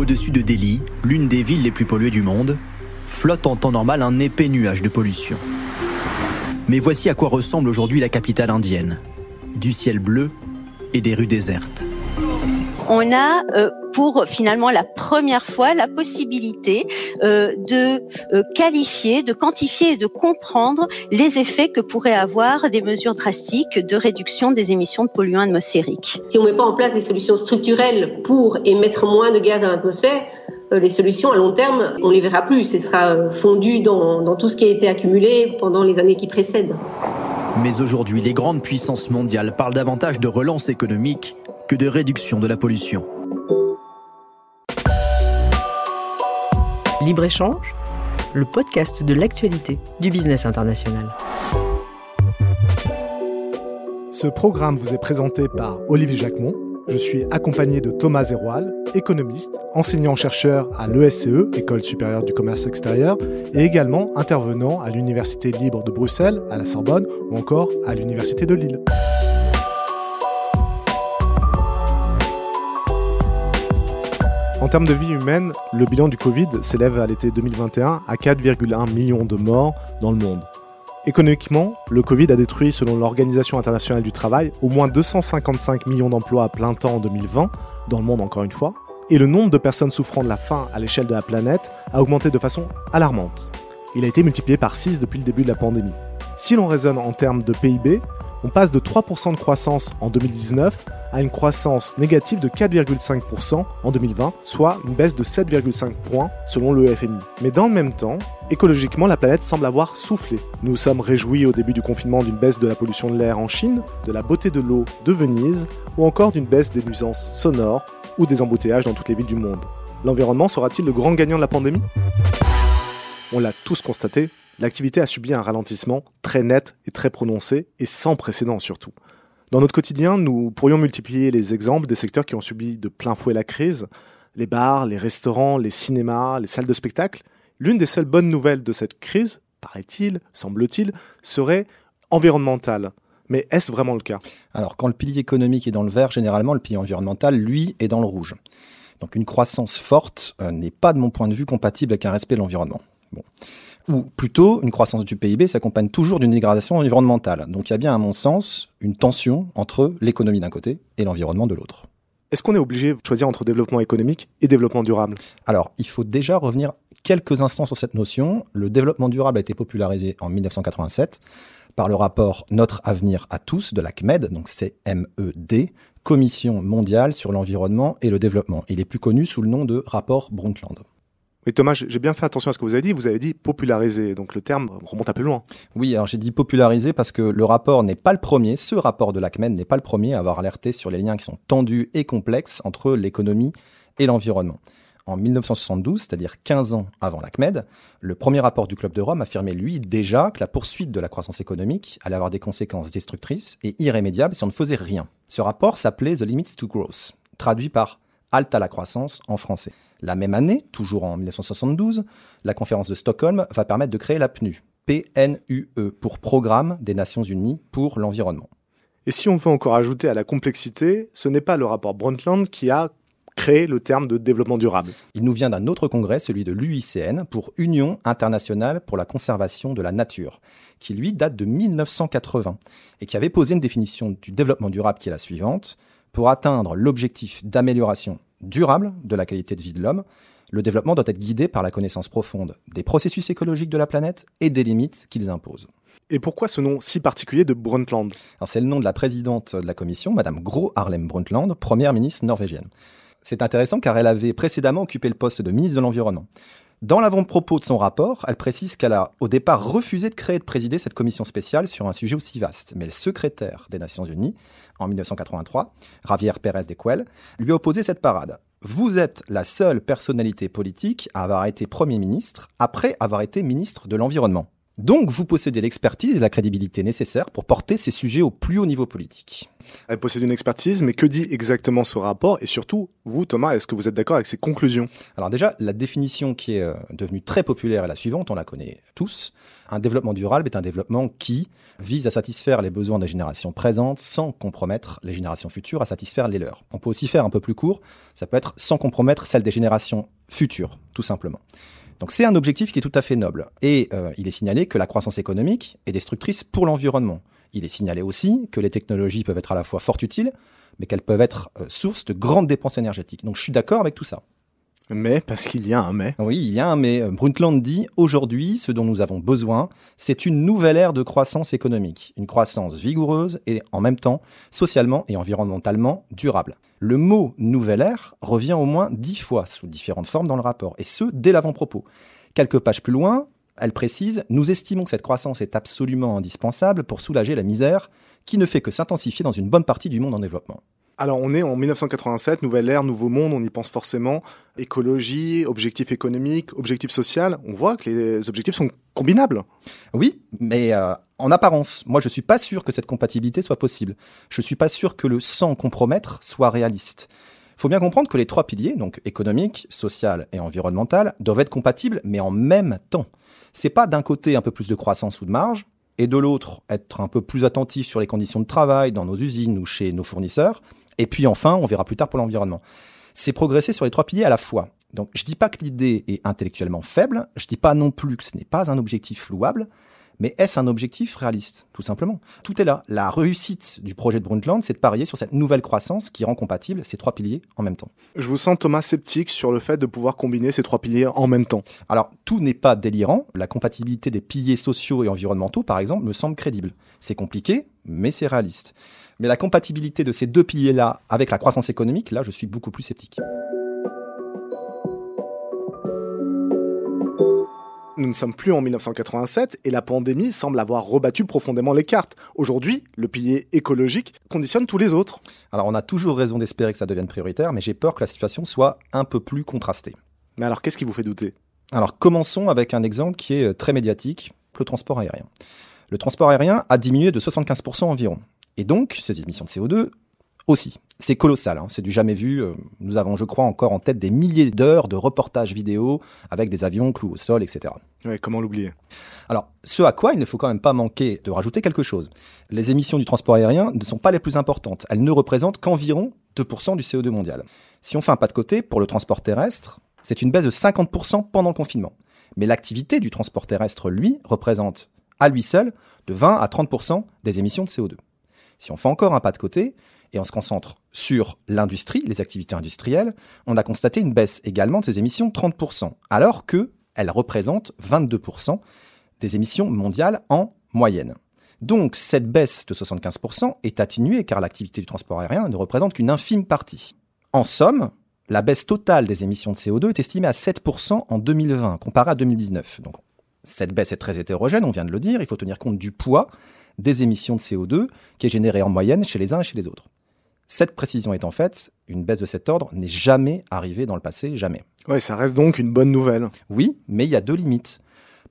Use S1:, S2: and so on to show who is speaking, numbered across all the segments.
S1: Au-dessus de Delhi, l'une des villes les plus polluées du monde, flotte en temps normal un épais nuage de pollution. Mais voici à quoi ressemble aujourd'hui la capitale indienne. Du ciel bleu et des rues désertes
S2: on a euh, pour finalement la première fois la possibilité euh, de euh, qualifier, de quantifier et de comprendre les effets que pourraient avoir des mesures drastiques de réduction des émissions de polluants atmosphériques.
S3: Si on ne met pas en place des solutions structurelles pour émettre moins de gaz dans l'atmosphère, les solutions à long terme, on les verra plus. Ce sera fondu dans, dans tout ce qui a été accumulé pendant les années qui précèdent.
S1: Mais aujourd'hui, les grandes puissances mondiales parlent davantage de relance économique que de réduction de la pollution.
S4: Libre-échange, le podcast de l'actualité du business international.
S5: Ce programme vous est présenté par Olivier Jacquemont. Je suis accompagné de Thomas Zeroual, économiste, enseignant-chercheur à l'ESCE, École supérieure du commerce extérieur, et également intervenant à l'Université libre de Bruxelles, à la Sorbonne ou encore à l'Université de Lille. En termes de vie humaine, le bilan du Covid s'élève à l'été 2021 à 4,1 millions de morts dans le monde. Économiquement, le Covid a détruit, selon l'Organisation internationale du travail, au moins 255 millions d'emplois à plein temps en 2020, dans le monde encore une fois, et le nombre de personnes souffrant de la faim à l'échelle de la planète a augmenté de façon alarmante. Il a été multiplié par 6 depuis le début de la pandémie. Si l'on raisonne en termes de PIB, on passe de 3% de croissance en 2019 à une croissance négative de 4,5% en 2020, soit une baisse de 7,5 points selon le FMI. Mais dans le même temps, écologiquement, la planète semble avoir soufflé. Nous sommes réjouis au début du confinement d'une baisse de la pollution de l'air en Chine, de la beauté de l'eau de Venise, ou encore d'une baisse des nuisances sonores ou des embouteillages dans toutes les villes du monde. L'environnement sera-t-il le grand gagnant de la pandémie? On l'a tous constaté, l'activité a subi un ralentissement très net et très prononcé, et sans précédent surtout. Dans notre quotidien, nous pourrions multiplier les exemples des secteurs qui ont subi de plein fouet la crise, les bars, les restaurants, les cinémas, les salles de spectacle. L'une des seules bonnes nouvelles de cette crise, paraît-il, semble-t-il, serait environnementale. Mais est-ce vraiment le cas?
S6: Alors, quand le pilier économique est dans le vert, généralement, le pilier environnemental, lui, est dans le rouge. Donc, une croissance forte euh, n'est pas, de mon point de vue, compatible avec un respect de l'environnement. Bon ou plutôt une croissance du PIB s'accompagne toujours d'une dégradation environnementale. Donc il y a bien, à mon sens, une tension entre l'économie d'un côté et l'environnement de l'autre.
S5: Est-ce qu'on est obligé de choisir entre développement économique et développement durable?
S6: Alors, il faut déjà revenir quelques instants sur cette notion. Le développement durable a été popularisé en 1987 par le rapport Notre avenir à tous de la CMED, donc c'est MED, Commission mondiale sur l'environnement et le développement. Il est plus connu sous le nom de rapport Brundtland.
S5: Oui, Thomas, j'ai bien fait attention à ce que vous avez dit. Vous avez dit populariser, donc le terme remonte un peu loin.
S6: Oui, alors j'ai dit populariser parce que le rapport n'est pas le premier, ce rapport de l'ACMED n'est pas le premier à avoir alerté sur les liens qui sont tendus et complexes entre l'économie et l'environnement. En 1972, c'est-à-dire 15 ans avant l'ACMED, le premier rapport du Club de Rome affirmait lui déjà que la poursuite de la croissance économique allait avoir des conséquences destructrices et irrémédiables si on ne faisait rien. Ce rapport s'appelait The Limits to Growth, traduit par Halte à la croissance en français. La même année, toujours en 1972, la conférence de Stockholm va permettre de créer la PNUE, PNUE, pour Programme des Nations Unies pour l'environnement.
S5: Et si on veut encore ajouter à la complexité, ce n'est pas le rapport Brundtland qui a créé le terme de développement durable.
S6: Il nous vient d'un autre congrès, celui de l'UICN, pour Union internationale pour la conservation de la nature, qui lui date de 1980 et qui avait posé une définition du développement durable qui est la suivante. Pour atteindre l'objectif d'amélioration durable de la qualité de vie de l'homme, le développement doit être guidé par la connaissance profonde des processus écologiques de la planète et des limites qu'ils imposent.
S5: Et pourquoi ce nom si particulier de Brundtland?
S6: C'est le nom de la présidente de la commission, Madame Gro Harlem Brundtland, première ministre norvégienne. C'est intéressant car elle avait précédemment occupé le poste de ministre de l'Environnement. Dans l'avant-propos de son rapport, elle précise qu'elle a au départ refusé de créer et de présider cette commission spéciale sur un sujet aussi vaste. Mais le secrétaire des Nations Unies, en 1983, Javier Pérez de Cuel, lui a opposé cette parade. Vous êtes la seule personnalité politique à avoir été Premier ministre après avoir été ministre de l'Environnement. Donc vous possédez l'expertise et la crédibilité nécessaires pour porter ces sujets au plus haut niveau politique.
S5: Elle possède une expertise, mais que dit exactement ce rapport? Et surtout, vous, Thomas, est-ce que vous êtes d'accord avec ses conclusions?
S6: Alors déjà, la définition qui est euh, devenue très populaire est la suivante, on la connaît tous. Un développement durable est un développement qui vise à satisfaire les besoins des générations présentes sans compromettre les générations futures à satisfaire les leurs. On peut aussi faire un peu plus court, ça peut être sans compromettre celles des générations futures, tout simplement. Donc c'est un objectif qui est tout à fait noble. Et euh, il est signalé que la croissance économique est destructrice pour l'environnement. Il est signalé aussi que les technologies peuvent être à la fois fort utiles, mais qu'elles peuvent être euh, source de grandes dépenses énergétiques. Donc je suis d'accord avec tout ça.
S5: Mais, parce qu'il y a un mais.
S6: Oui, il y a un mais. Brundtland dit, aujourd'hui, ce dont nous avons besoin, c'est une nouvelle ère de croissance économique. Une croissance vigoureuse et en même temps, socialement et environnementalement durable. Le mot nouvelle ère revient au moins dix fois sous différentes formes dans le rapport, et ce, dès l'avant-propos. Quelques pages plus loin, elle précise, nous estimons que cette croissance est absolument indispensable pour soulager la misère qui ne fait que s'intensifier dans une bonne partie du monde en développement.
S5: Alors on est en 1987, nouvelle ère, nouveau monde, on y pense forcément. Écologie, objectif économique, objectif social, on voit que les objectifs sont combinables.
S6: Oui, mais euh, en apparence, moi je suis pas sûr que cette compatibilité soit possible. Je suis pas sûr que le sans compromettre soit réaliste. Il faut bien comprendre que les trois piliers, donc économique, social et environnemental, doivent être compatibles, mais en même temps. C'est pas d'un côté un peu plus de croissance ou de marge, et de l'autre être un peu plus attentif sur les conditions de travail dans nos usines ou chez nos fournisseurs, et puis enfin, on verra plus tard pour l'environnement. C'est progresser sur les trois piliers à la fois. Donc je dis pas que l'idée est intellectuellement faible, je dis pas non plus que ce n'est pas un objectif louable, mais est-ce un objectif réaliste? Tout simplement. Tout est là. La réussite du projet de Brundtland, c'est de parier sur cette nouvelle croissance qui rend compatible ces trois piliers en même temps.
S5: Je vous sens Thomas sceptique sur le fait de pouvoir combiner ces trois piliers en même temps.
S6: Alors, tout n'est pas délirant. La compatibilité des piliers sociaux et environnementaux, par exemple, me semble crédible. C'est compliqué, mais c'est réaliste. Mais la compatibilité de ces deux piliers-là avec la croissance économique, là, je suis beaucoup plus sceptique.
S5: Nous ne sommes plus en 1987 et la pandémie semble avoir rebattu profondément les cartes. Aujourd'hui, le pilier écologique conditionne tous les autres.
S6: Alors on a toujours raison d'espérer que ça devienne prioritaire, mais j'ai peur que la situation soit un peu plus contrastée.
S5: Mais alors qu'est-ce qui vous fait douter?
S6: Alors commençons avec un exemple qui est très médiatique, le transport aérien. Le transport aérien a diminué de 75% environ. Et donc, ces émissions de CO2 aussi. C'est colossal, hein. c'est du jamais vu. Euh, nous avons, je crois, encore en tête des milliers d'heures de reportages vidéo avec des avions cloués au sol, etc.
S5: Ouais, comment l'oublier?
S6: Alors, ce à quoi il ne faut quand même pas manquer de rajouter quelque chose. Les émissions du transport aérien ne sont pas les plus importantes. Elles ne représentent qu'environ 2% du CO2 mondial. Si on fait un pas de côté, pour le transport terrestre, c'est une baisse de 50% pendant le confinement. Mais l'activité du transport terrestre, lui, représente à lui seul de 20 à 30% des émissions de CO2. Si on fait encore un pas de côté et on se concentre sur l'industrie, les activités industrielles, on a constaté une baisse également de ces émissions de 30%, alors qu'elles représentent 22% des émissions mondiales en moyenne. Donc cette baisse de 75% est atténuée car l'activité du transport aérien ne représente qu'une infime partie. En somme, la baisse totale des émissions de CO2 est estimée à 7% en 2020 comparé à 2019. Donc cette baisse est très hétérogène, on vient de le dire, il faut tenir compte du poids des émissions de CO2 qui est générée en moyenne chez les uns et chez les autres. Cette précision étant faite, une baisse de cet ordre n'est jamais arrivée dans le passé, jamais.
S5: Oui, ça reste donc une bonne nouvelle.
S6: Oui, mais il y a deux limites.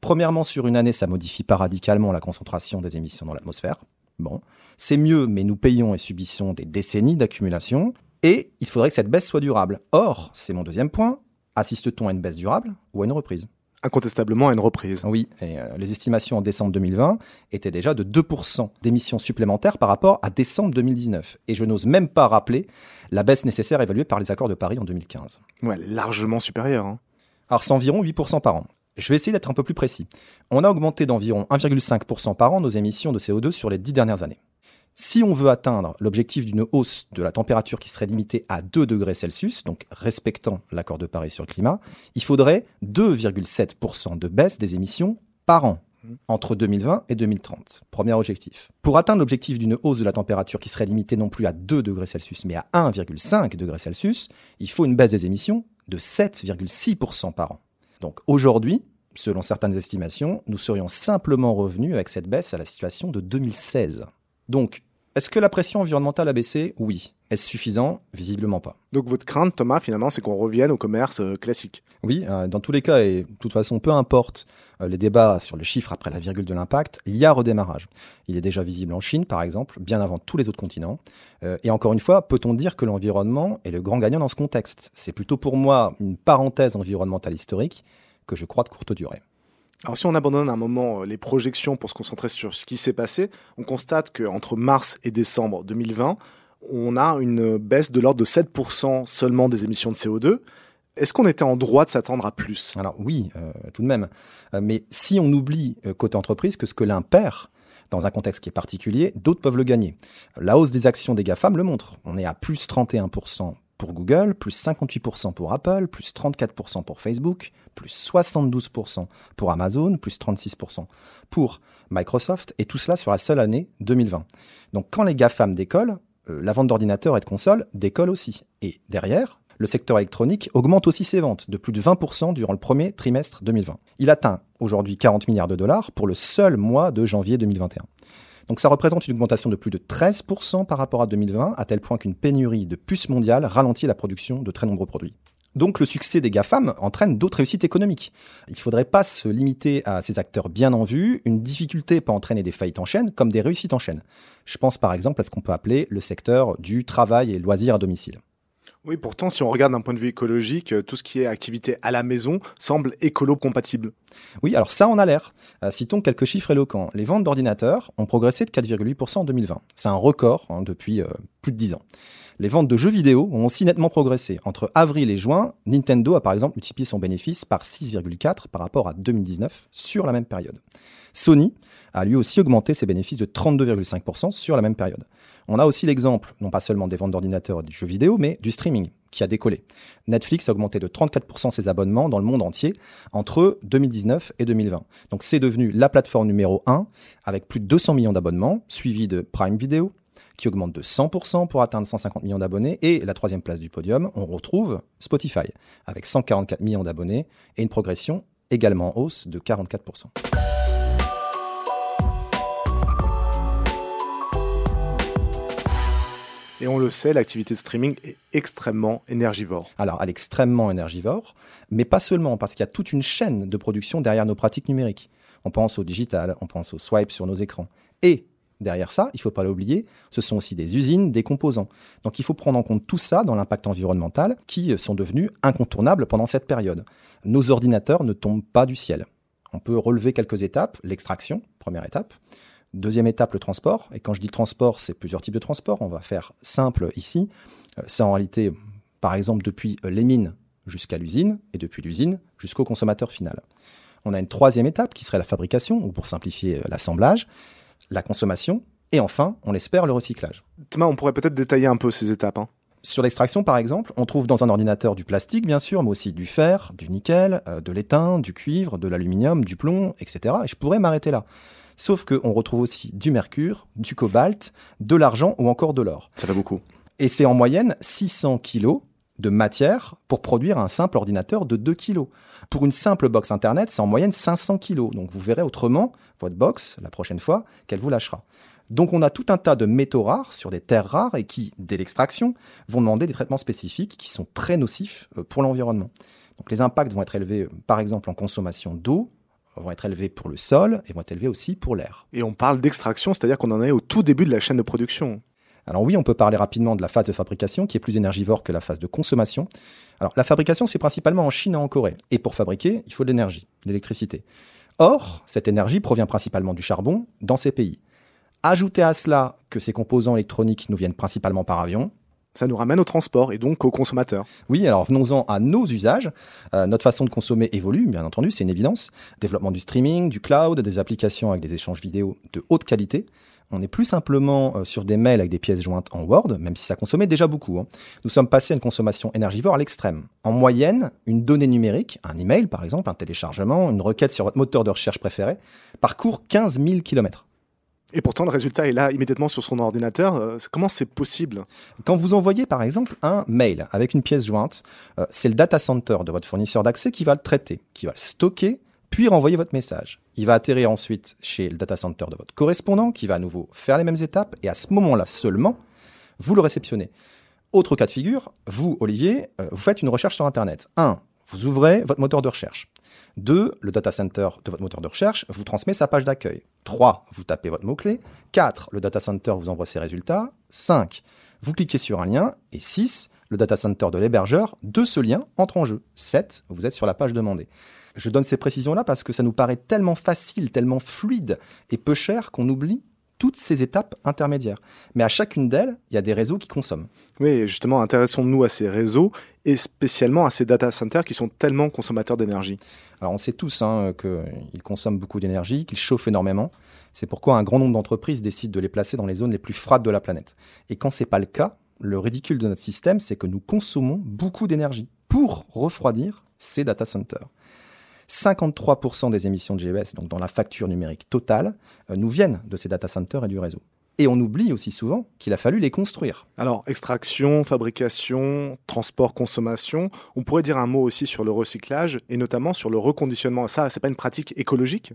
S6: Premièrement, sur une année, ça modifie pas radicalement la concentration des émissions dans l'atmosphère. Bon, c'est mieux, mais nous payons et subissons des décennies d'accumulation. Et il faudrait que cette baisse soit durable. Or, c'est mon deuxième point, assiste-t-on à une baisse durable ou à une reprise?
S5: Incontestablement à une reprise.
S6: Oui, et euh, les estimations en décembre 2020 étaient déjà de 2% d'émissions supplémentaires par rapport à décembre 2019. Et je n'ose même pas rappeler la baisse nécessaire évaluée par les accords de Paris en 2015.
S5: Ouais, largement supérieure. Hein.
S6: Alors c'est environ 8% par an. Je vais essayer d'être un peu plus précis. On a augmenté d'environ 1,5% par an nos émissions de CO2 sur les dix dernières années. Si on veut atteindre l'objectif d'une hausse de la température qui serait limitée à 2 degrés Celsius, donc respectant l'accord de Paris sur le climat, il faudrait 2,7% de baisse des émissions par an entre 2020 et 2030. Premier objectif. Pour atteindre l'objectif d'une hausse de la température qui serait limitée non plus à 2 degrés Celsius mais à 1,5 degrés Celsius, il faut une baisse des émissions de 7,6% par an. Donc aujourd'hui, selon certaines estimations, nous serions simplement revenus avec cette baisse à la situation de 2016. Donc Est-ce que la pression environnementale a baissé? Oui. Est-ce suffisant? Visiblement pas.
S5: Donc votre crainte, Thomas, finalement, c'est qu'on revienne au commerce euh, classique.
S6: Oui, euh, dans tous les cas, et de toute façon, peu importe euh, les débats sur le chiffre après la virgule de l'impact, il y a redémarrage. Il est déjà visible en Chine, par exemple, bien avant tous les autres continents. et encore une fois, peut-on dire que l'environnement est le grand gagnant dans ce contexte? C'est plutôt pour moi une parenthèse environnementale historique que je crois de courte durée.
S5: Alors si on abandonne un moment les projections pour se concentrer sur ce qui s'est passé, on constate qu'entre mars et décembre 2020, on a une baisse de l'ordre de 7% seulement des émissions de CO2. Est-ce qu'on était en droit de s'attendre à plus?
S6: Alors oui, euh, tout de même. Euh, mais si on oublie euh, côté entreprise que ce que l'un perd, dans un contexte qui est particulier, d'autres peuvent le gagner. La hausse des actions des GAFAM le montre. On est à plus 31% pour Google, plus 58% pour Apple, plus 34% pour Facebook, plus 72% pour Amazon, plus 36% pour Microsoft, et tout cela sur la seule année 2020. Donc quand les GAFAM décollent, euh, la vente d'ordinateurs et de consoles décolle aussi. Et derrière, le secteur électronique augmente aussi ses ventes de plus de 20% durant le premier trimestre 2020. Il atteint aujourd'hui 40 milliards de dollars pour le seul mois de janvier 2021. Donc ça représente une augmentation de plus de 13% par rapport à 2020, à tel point qu'une pénurie de puces mondiales ralentit la production de très nombreux produits. Donc le succès des GAFAM entraîne d'autres réussites économiques. Il ne faudrait pas se limiter à ces acteurs bien en vue. Une difficulté peut entraîner des faillites en chaîne comme des réussites en chaîne. Je pense par exemple à ce qu'on peut appeler le secteur du travail et loisirs à domicile.
S5: Oui, pourtant, si on regarde d'un point de vue écologique, tout ce qui est activité à la maison semble écolo-compatible.
S6: Oui, alors ça en a l'air. Euh, citons quelques chiffres éloquents. Les ventes d'ordinateurs ont progressé de 4,8% en 2020. C'est un record hein, depuis euh, plus de 10 ans. Les ventes de jeux vidéo ont aussi nettement progressé. Entre avril et juin, Nintendo a par exemple multiplié son bénéfice par 6,4% par rapport à 2019 sur la même période. Sony a lui aussi augmenté ses bénéfices de 32,5% sur la même période. On a aussi l'exemple, non pas seulement des ventes d'ordinateurs et des jeux vidéo, mais du streaming qui a décollé. Netflix a augmenté de 34% ses abonnements dans le monde entier entre 2019 et 2020. Donc c'est devenu la plateforme numéro 1 avec plus de 200 millions d'abonnements, suivi de Prime Video, qui augmente de 100% pour atteindre 150 millions d'abonnés. Et la troisième place du podium, on retrouve Spotify, avec 144 millions d'abonnés et une progression également en hausse de 44%.
S5: Et on le sait, l'activité de streaming est extrêmement énergivore.
S6: Alors, elle est extrêmement énergivore, mais pas seulement, parce qu'il y a toute une chaîne de production derrière nos pratiques numériques. On pense au digital, on pense au swipe sur nos écrans. Et Derrière ça, il ne faut pas l'oublier, ce sont aussi des usines, des composants. Donc il faut prendre en compte tout ça dans l'impact environnemental qui sont devenus incontournables pendant cette période. Nos ordinateurs ne tombent pas du ciel. On peut relever quelques étapes, l'extraction, première étape. Deuxième étape, le transport. Et quand je dis transport, c'est plusieurs types de transport. On va faire simple ici. Euh, c'est en réalité, par exemple, depuis les mines jusqu'à l'usine et depuis l'usine jusqu'au consommateur final. On a une troisième étape qui serait la fabrication, ou pour simplifier euh, l'assemblage la consommation, et enfin, on l'espère, le recyclage.
S5: Thomas, on pourrait peut-être détailler un peu ces étapes. Hein.
S6: Sur l'extraction, par exemple, on trouve dans un ordinateur du plastique, bien sûr, mais aussi du fer, du nickel, euh, de l'étain, du cuivre, de l'aluminium, du plomb, etc. Et je pourrais m'arrêter là. Sauf qu'on retrouve aussi du mercure, du cobalt, de l'argent ou encore de l'or.
S5: Ça fait beaucoup.
S6: Et c'est en moyenne 600 kilos de matière pour produire un simple ordinateur de 2 kg. Pour une simple box Internet, c'est en moyenne 500 kg. Donc vous verrez autrement votre box la prochaine fois qu'elle vous lâchera. Donc on a tout un tas de métaux rares sur des terres rares et qui, dès l'extraction, vont demander des traitements spécifiques qui sont très nocifs euh, pour l'environnement. Donc les impacts vont être élevés, euh, par exemple, en consommation d'eau, vont être élevés pour le sol et vont être élevés aussi pour l'air.
S5: Et on parle d'extraction, c'est-à-dire qu'on en est au tout début de la chaîne de production.
S6: Alors oui, on peut parler rapidement de la phase de fabrication qui est plus énergivore que la phase de consommation. Alors la fabrication se fait principalement en Chine et en Corée. Et pour fabriquer, il faut de l'énergie, de l'électricité. Or, cette énergie provient principalement du charbon dans ces pays. Ajoutez à cela que ces composants électroniques nous viennent principalement par avion,
S5: ça nous ramène au transport et donc aux consommateurs.
S6: Oui, alors venons-en à nos usages. Euh, notre façon de consommer évolue, bien entendu, c'est une évidence. Développement du streaming, du cloud, des applications avec des échanges vidéo de haute qualité on n'est plus simplement euh, sur des mails avec des pièces jointes en Word, même si ça consommait déjà beaucoup. Hein. Nous sommes passés à une consommation énergivore à l'extrême. En moyenne, une donnée numérique, un email par exemple, un téléchargement, une requête sur votre moteur de recherche préféré, parcourt 15 000 km.
S5: Et pourtant, le résultat est là immédiatement sur son ordinateur. Euh, comment c'est possible?
S6: Quand vous envoyez par exemple un mail avec une pièce jointe, euh, c'est le data center de votre fournisseur d'accès qui va le traiter, qui va le stocker puis renvoyer votre message. Il va atterrir ensuite chez le data center de votre correspondant, qui va à nouveau faire les mêmes étapes, et à ce moment-là seulement, vous le réceptionnez. Autre cas de figure, vous, Olivier, euh, vous faites une recherche sur Internet. 1. Vous ouvrez votre moteur de recherche. 2. Le data center de votre moteur de recherche vous transmet sa page d'accueil. 3. Vous tapez votre mot-clé. 4. Le data center vous envoie ses résultats. 5. Vous cliquez sur un lien. Et 6. Le data center de l'hébergeur de ce lien entre en jeu. 7. Vous êtes sur la page demandée. Je donne ces précisions-là parce que ça nous paraît tellement facile, tellement fluide et peu cher qu'on oublie toutes ces étapes intermédiaires. Mais à chacune d'elles, il y a des réseaux qui consomment.
S5: Oui, justement, intéressons-nous à ces réseaux et spécialement à ces data centers qui sont tellement consommateurs d'énergie.
S6: Alors on sait tous hein, qu'ils consomment beaucoup d'énergie, qu'ils chauffent énormément. C'est pourquoi un grand nombre d'entreprises décident de les placer dans les zones les plus froides de la planète. Et quand c'est pas le cas, le ridicule de notre système, c'est que nous consommons beaucoup d'énergie pour refroidir ces data centers. 53% des émissions de GES, donc dans la facture numérique totale, euh, nous viennent de ces data centers et du réseau. Et on oublie aussi souvent qu'il a fallu les construire.
S5: Alors, extraction, fabrication, transport, consommation, on pourrait dire un mot aussi sur le recyclage et notamment sur le reconditionnement. Ça, c'est pas une pratique écologique?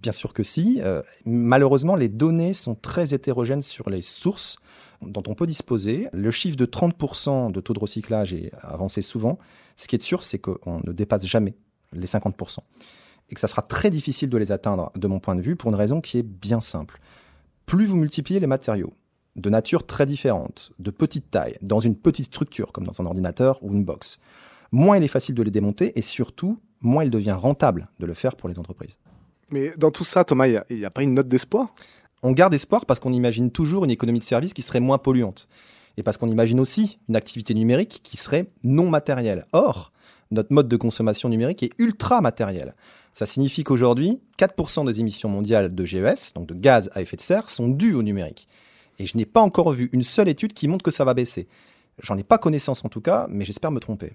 S6: Bien sûr que si. Euh, malheureusement, les données sont très hétérogènes sur les sources dont on peut disposer. Le chiffre de 30% de taux de recyclage est avancé souvent. Ce qui est sûr, c'est qu'on ne dépasse jamais les 50%. Et que ça sera très difficile de les atteindre, de mon point de vue, pour une raison qui est bien simple. Plus vous multipliez les matériaux, de nature très différente, de petite taille, dans une petite structure, comme dans un ordinateur ou une box, moins il est facile de les démonter et surtout, moins il devient rentable de le faire pour les entreprises.
S5: Mais dans tout ça, Thomas, il n'y a, pas une note d'espoir?
S6: On garde espoir parce qu'on imagine toujours une économie de service qui serait moins polluante. Et parce qu'on imagine aussi une activité numérique qui serait non matérielle. Or, notre mode de consommation numérique est ultra matériel. Ça signifie qu'aujourd'hui, 4% des émissions mondiales de GES, donc de gaz à effet de serre, sont dues au numérique. Et je n'ai pas encore vu une seule étude qui montre que ça va baisser. J'en ai pas connaissance en tout cas, mais j'espère me tromper.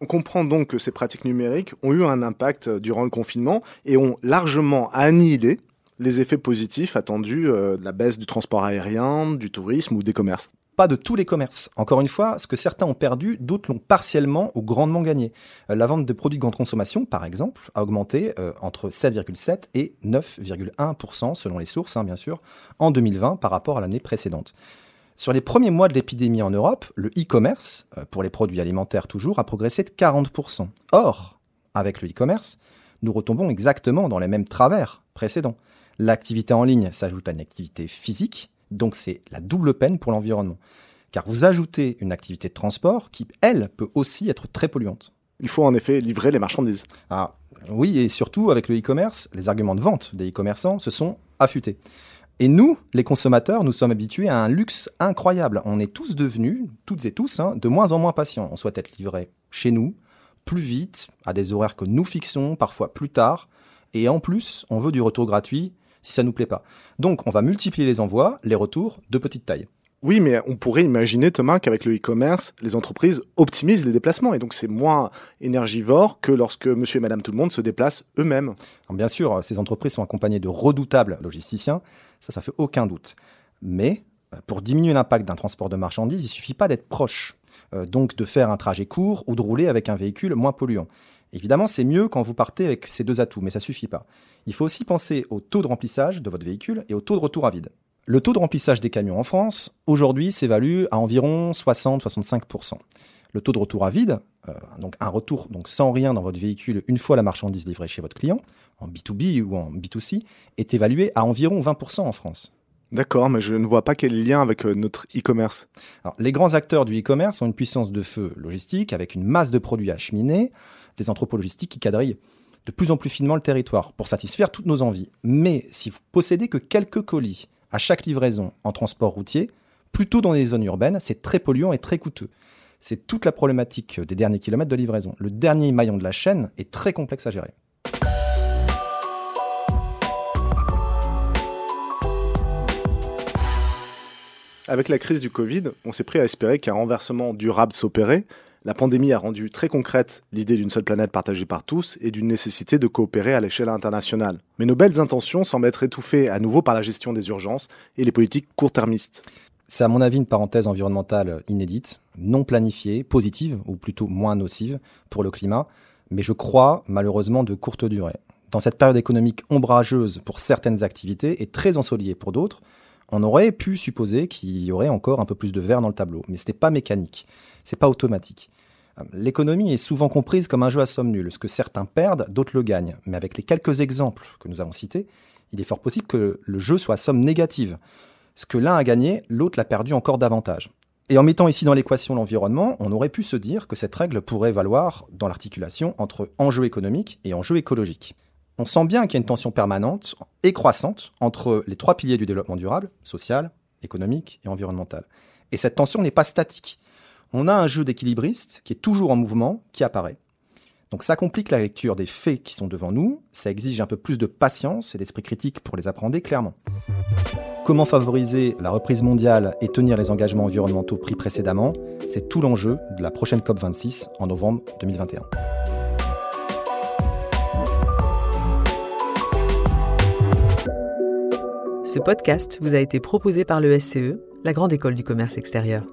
S5: On comprend donc que ces pratiques numériques ont eu un impact durant le confinement et ont largement annihilé les effets positifs attendus euh, de la baisse du transport aérien, du tourisme ou des commerces
S6: pas de tous les commerces. Encore une fois, ce que certains ont perdu, d'autres l'ont partiellement ou grandement gagné. Euh, la vente de produits de grande consommation, par exemple, a augmenté euh, entre 7,7 et 9,1% selon les sources, hein, bien sûr, en 2020 par rapport à l'année précédente. Sur les premiers mois de l'épidémie en Europe, le e-commerce, euh, pour les produits alimentaires toujours, a progressé de 40%. Or, avec le e-commerce, nous retombons exactement dans les mêmes travers précédents. L'activité en ligne s'ajoute à une activité physique, donc c'est la double peine pour l'environnement. Car vous ajoutez une activité de transport qui, elle, peut aussi être très polluante.
S5: Il faut en effet livrer les marchandises.
S6: Ah, oui, et surtout avec le e-commerce, les arguments de vente des e-commerçants se sont affûtés. Et nous, les consommateurs, nous sommes habitués à un luxe incroyable. On est tous devenus, toutes et tous, hein, de moins en moins patients. On souhaite être livré chez nous, plus vite, à des horaires que nous fixons, parfois plus tard. Et en plus, on veut du retour gratuit si ça nous plaît pas. Donc on va multiplier les envois, les retours de petite taille.
S5: Oui, mais on pourrait imaginer, Thomas, qu'avec le e-commerce, les entreprises optimisent les déplacements et donc c'est moins énergivore que lorsque monsieur et madame tout le monde se déplacent eux-mêmes.
S6: Bien sûr, ces entreprises sont accompagnées de redoutables logisticiens, ça, ça fait aucun doute. Mais euh, pour diminuer l'impact d'un transport de marchandises, il suffit pas d'être proche, euh, donc de faire un trajet court ou de rouler avec un véhicule moins polluant. Évidemment, c'est mieux quand vous partez avec ces deux atouts, mais ça suffit pas. Il faut aussi penser au taux de remplissage de votre véhicule et au taux de retour à vide. Le taux de remplissage des camions en France, aujourd'hui, s'évalue à environ 60-65%. Le taux de retour à vide, euh, donc un retour donc sans rien dans votre véhicule une fois la marchandise livrée chez votre client, en B2B ou en B2C, est évalué à environ 20% en France.
S5: D'accord, mais je ne vois pas quel lien avec euh, notre e-commerce.
S6: les grands acteurs du e-commerce ont une puissance de feu logistique avec une masse de produits acheminés, des entrepôts logistiques qui quadrillent de plus en plus finement le territoire pour satisfaire toutes nos envies. Mais si vous possédez que quelques colis à chaque livraison en transport routier, plutôt dans les zones urbaines, c'est très polluant et très coûteux. C'est toute la problématique des derniers kilomètres de livraison. Le dernier maillon de la chaîne est très complexe à gérer.
S5: Avec la crise du Covid, on s'est pris à espérer qu'un renversement durable s'opérait, la pandémie a rendu très concrète l'idée d'une seule planète partagée par tous et d'une nécessité de coopérer à l'échelle internationale. Mais nos belles intentions semblent être étouffées à nouveau par la gestion des urgences et les politiques court-termistes.
S6: C'est à mon avis une parenthèse environnementale inédite, non planifiée, positive, ou plutôt moins nocive pour le climat, mais je crois malheureusement de courte durée. dans cette période économique ombrageuse pour certaines activités et très ensoleillée pour d'autres, on aurait pu supposer qu'il y aurait encore un peu plus de vert dans le tableau, mais ce n'est pas mécanique, c'est pas automatique. L'économie est souvent comprise comme un jeu à somme nulle. Ce que certains perdent, d'autres le gagnent. Mais avec les quelques exemples que nous avons cités, il est fort possible que le jeu soit à somme négative. Ce que l'un a gagné, l'autre l'a perdu encore davantage. Et en mettant ici dans l'équation l'environnement, on aurait pu se dire que cette règle pourrait valoir dans l'articulation entre enjeu économique et enjeu écologique. On sent bien qu'il y a une tension permanente et croissante entre les trois piliers du développement durable, social, économique et environnemental. Et cette tension n'est pas statique on a un jeu d'équilibriste qui est toujours en mouvement, qui apparaît. Donc ça complique la lecture des faits qui sont devant nous, ça exige un peu plus de patience et d'esprit critique pour les apprendre clairement. Comment favoriser la reprise mondiale et tenir les engagements environnementaux pris précédemment? C'est tout l'enjeu de la prochaine COP26 en novembre 2021.
S4: Ce podcast vous a été proposé par le SCE, la Grande École du Commerce Extérieur.